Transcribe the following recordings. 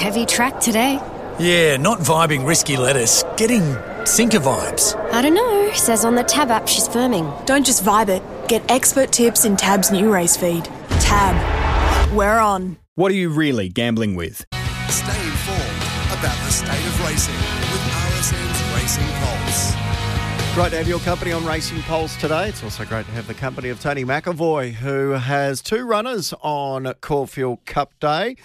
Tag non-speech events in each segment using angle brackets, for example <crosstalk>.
Heavy track today. Yeah, not vibing risky lettuce. Getting sinker vibes. I don't know. Says on the Tab app she's firming. Don't just vibe it. Get expert tips in Tab's new race feed. Tab. We're on. What are you really gambling with? Stay informed about the state of racing with RSN's Racing Pulse. Great to have your company on Racing Pulse today. It's also great to have the company of Tony McEvoy, who has two runners on Caulfield Cup Day,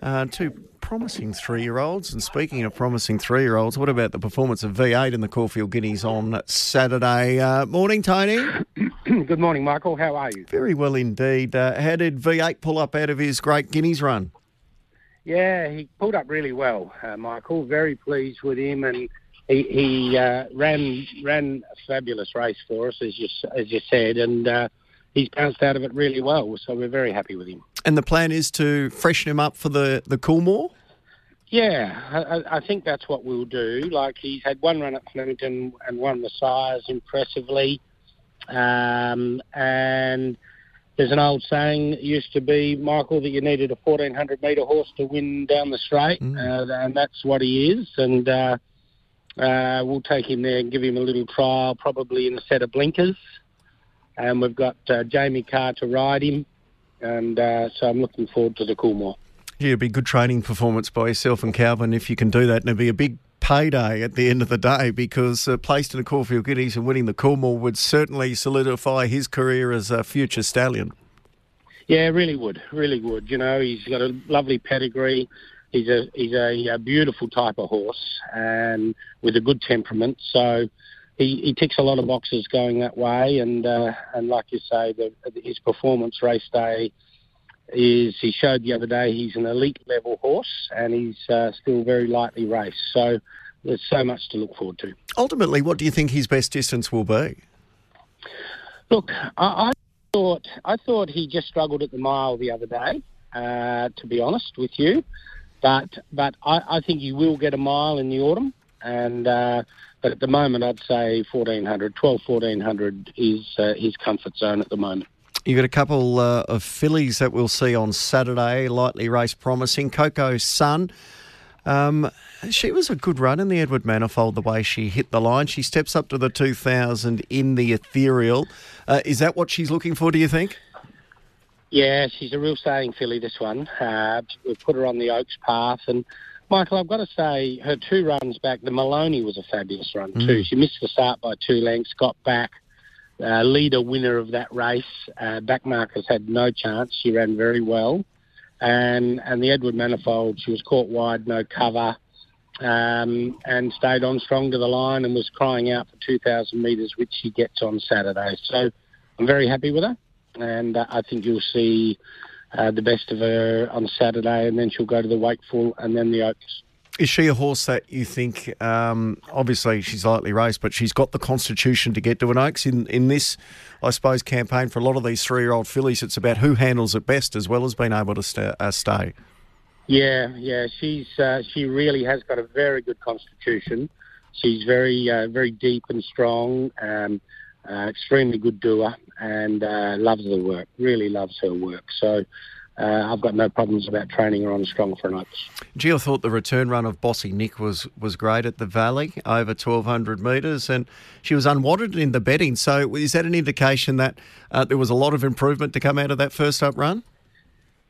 uh, two promising three-year-olds. And speaking of promising three-year-olds, what about the performance of Veight in the Caulfield Guineas on Saturday? Uh, morning, Tony. <clears throat> Good morning, Michael. How are you? Very well indeed. Uh, how did Veight pull up out of his great Guineas run? Yeah, he pulled up really well, uh, Michael. Very pleased with him, and he, he uh, ran ran a fabulous race for us, as you as you said, and uh, he's bounced out of it really well. So we're very happy with him. And the plan is to freshen him up for the the Coolmore. Yeah, I, I think that's what we'll do. Like he's had one run at Flemington and won the sires impressively, um, and there's an old saying it used to be, Michael, that you needed a 1400 metre horse to win down the straight, mm. uh, and that's what he is. And uh, uh, we'll take him there and give him a little trial, probably in a set of blinkers. And we've got uh, Jamie Kah to ride him, and uh, so I'm looking forward to the Coolmore. It'd be a good training performance by yourself and Calvin if you can do that, and it'd be a big payday at the end of the day because uh, placed in the Caulfield Guineas and winning the Coolmore would certainly solidify his career as a future stallion. Yeah, really would, really would. You know, he's got a lovely pedigree. He's a he's a, a beautiful type of horse and with a good temperament. So he, he ticks a lot of boxes going that way. And uh, and like you say, the, his performance race day is he showed the other day he's an elite level horse and he's uh, still very lightly raced. So there's so much to look forward to. Ultimately, what do you think his best distance will be? Look, I, I thought I thought he just struggled at the mile the other day. Uh, to be honest with you, but but I, I, think he will get a mile in the autumn, and uh, but at the moment I'd say 1400, 12, 1400 is uh, his comfort zone at the moment. You've got a couple uh, of fillies that we'll see on Saturday, lightly race promising. Coco Sun. Um, she was a good run in the Edward Manifold the way she hit the line. She steps up to the 2000 in the ethereal. Uh, is that what she's looking for, do you think? Yeah, she's a real staying filly, this one. Uh, we've put her on the Oaks path. And, Michael, I've got to say, her two runs back, the Maloney was a fabulous run, mm. too. She missed the start by two lengths, got back, uh, leader winner of that race. Uh, Backmarkers had no chance. She ran very well. And, and the Edward Manifold, she was caught wide, no cover, um, and stayed on strong to the line and was crying out for 2,000 metres, which she gets on Saturday. So I'm very happy with her. And uh, I think you'll see uh, the best of her on Saturday, and then she'll go to the Wakeful and then the Oaks. Is she a horse that you think, um, obviously she's lightly raced, but she's got the constitution to get to an Oaks in, in this, I suppose, campaign for a lot of these three-year-old fillies? It's about who handles it best as well as being able to st- uh, stay. Yeah, yeah, she's uh, she really has got a very good constitution. She's very uh, very deep and strong, um, extremely good doer, and uh, loves the work. Really loves her work. So uh, I've got no problems about training her on strong for nights. Gio thought the return run of Bossy Nick was, was great at the Valley, over 1,200 metres, and she was unwanted in the betting. So is that an indication that uh, there was a lot of improvement to come out of that first up run?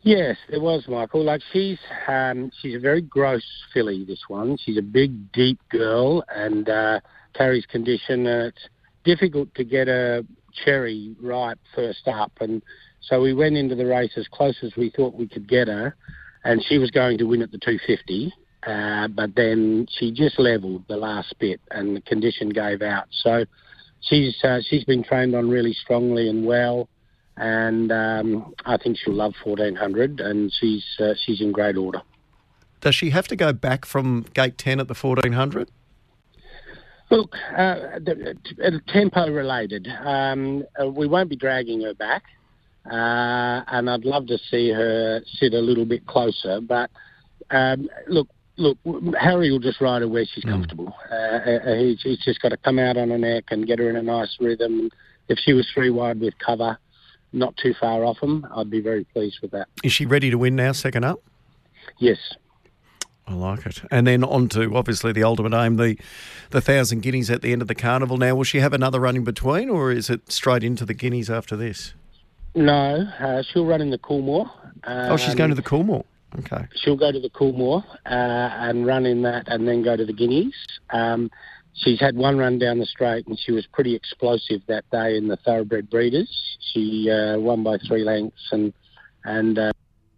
Yes, there was, Michael. Like she's um, she's a very gross filly. This one, she's a big, deep girl and uh, carries condition. And it's difficult to get a cherry ripe first up, and so we went into the race as close as we thought we could get her, and she was going to win at the 250. Uh, but then she just levelled the last bit, and the condition gave out. So she's uh, she's been trained on really strongly and well, and um, I think she'll love 1400, and she's uh, she's in great order. Does she have to go back from gate 10 at the 1400? Look, uh, the, the, tempo related. Um, uh, we won't be dragging her back uh, and I'd love to see her sit a little bit closer. But um, look, look, Harry will just ride her where she's mm. comfortable. Uh, uh, he's, he's, just got to come out on her neck and get her in a nice rhythm. If she was three wide with cover, not too far off him, I'd be very pleased with that. Is she ready to win now, second up? Yes. I like it. And then on to obviously the ultimate aim, the the thousand guineas at the end of the carnival. Now, will she have another run in between, or is it straight into the guineas after this? No, uh, she'll run in the Coolmore. oh, she's going to the Coolmore. Okay. She'll go to the Coolmore uh, and run in that, and then go to the Guineas. Um, she's had one run down the straight, and she was pretty explosive that day in the Thoroughbred Breeders. She uh, won by three lengths and and uh,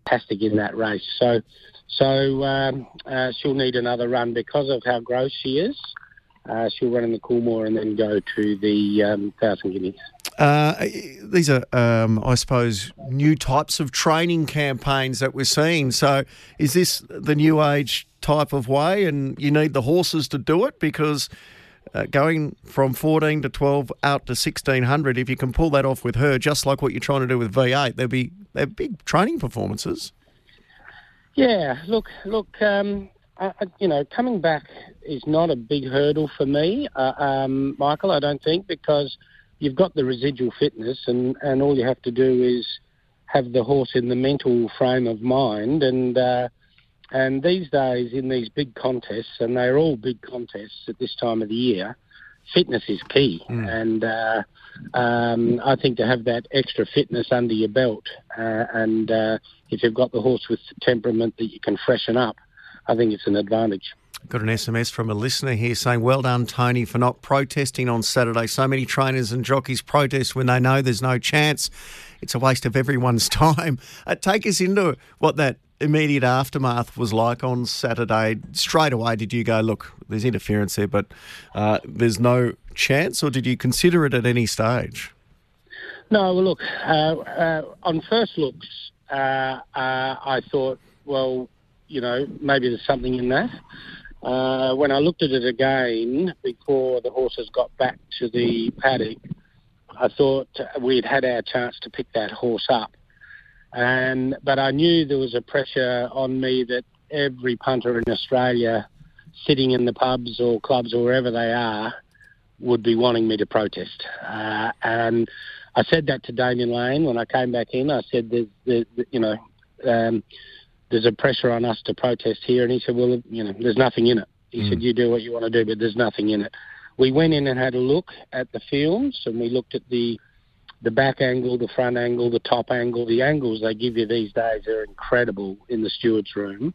fantastic in that race. So so um, uh, she'll need another run because of how gross she is. Uh, she'll run in the Coolmore and then go to the um, Thousand Guineas. Uh, these are, um, I suppose, new types of training campaigns that we're seeing. So, is this the new age type of way, and you need the horses to do it? Because uh, going from 14 to 12 out to 1600, if you can pull that off with her, just like what you're trying to do with Veight, there'll be they're big training performances. Yeah, look, look, um, I, you know, coming back is not a big hurdle for me, uh, um, Michael. I don't think because you've got the residual fitness, and and all you have to do is have the horse in the mental frame of mind, and uh, and these days in these big contests, and they're all big contests at this time of the year, fitness is key, mm. and. Uh, um, I think to have that extra fitness under your belt, uh, and uh, if you've got the horse with temperament that you can freshen up, I think it's an advantage. Got an SMS from a listener here saying, Well done, Tony, for not protesting on Saturday. So many trainers and jockeys protest when they know there's no chance. It's a waste of everyone's <laughs> time. Uh, take us into what that immediate aftermath was like on Saturday. Straight away, did you go, Look, there's interference there, but uh, there's no chance, or did you consider it at any stage? No, well, look, uh, uh on first looks, uh, uh, I thought, well, you know, maybe there's something in that. Uh, when I looked at it again before the horses got back to the paddock, I thought we'd had our chance to pick that horse up. And but I knew there was a pressure on me that every punter in Australia, sitting in the pubs or clubs or wherever they are, would be wanting me to protest. Uh, and I said that to Damian Lane when I came back in. I said, "There's, there's you know." Um, there's a pressure on us to protest here. And he said, well, you know, there's nothing in it. He mm. said, you do what you want to do, but there's nothing in it. We went in and had a look at the films, and we looked at the the back angle, the front angle, the top angle. The angles they give you these days are incredible in the stewards' room,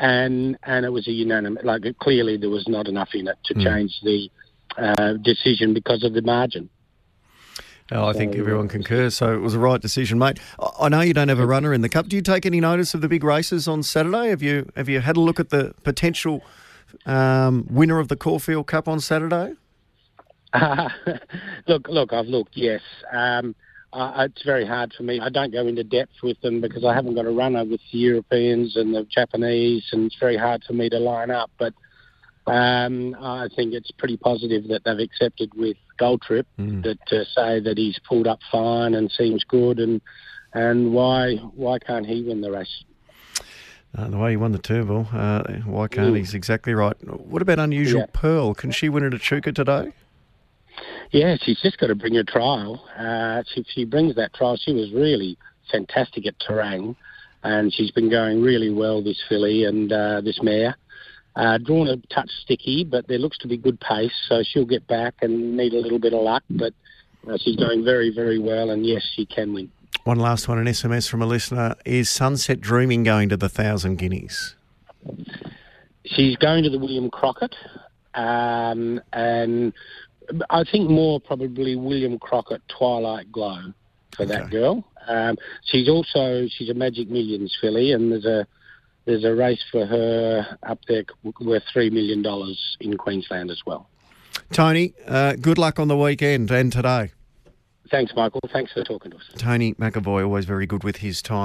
and and it was a unanimous. Like clearly there was not enough in it to mm. change the uh, decision because of the margin. Oh, I think everyone concurs. So it was the right decision, mate. I know you don't have a runner in the cup. Do you take any notice of the big races on Saturday? Have you have you had a look at the potential um, winner of the Caulfield Cup on Saturday? Uh, <laughs> look, look, I've looked. Yes, um, uh, it's very hard for me. I don't go into depth with them because I haven't got a runner with the Europeans and the Japanese, and it's very hard for me to line up. But um, I think it's pretty positive that they've accepted with Gold Trip mm. that to say that he's pulled up fine and seems good, and and why why can't he win the race? Uh, the way he won the Turnbull, uh, why can't mm. He's exactly right. What about Unusual yeah. Pearl? Can she win it at Echuca today? Yeah, she's just got to bring a trial. Uh, if she brings that trial, she was really fantastic at Terang, and she's been going really well, this filly and uh, this mare. Uh, drawn a touch sticky, but there looks to be good pace, so she'll get back and need a little bit of luck. But uh, she's going very, very well, and yes, she can win. One last one, an SMS from a listener. Is Sunset Dreaming going to the Thousand Guineas? She's going to the William Crockett, um, and I think more probably William Crockett Twilight Glow for okay. that girl. Um, she's also she's a Magic Millions filly, and there's a there's a race for her up there worth $3 million in Queensland as well. Tony, uh, good luck on the weekend and today. Thanks, Michael. Thanks for talking to us. Tony McEvoy, always very good with his time.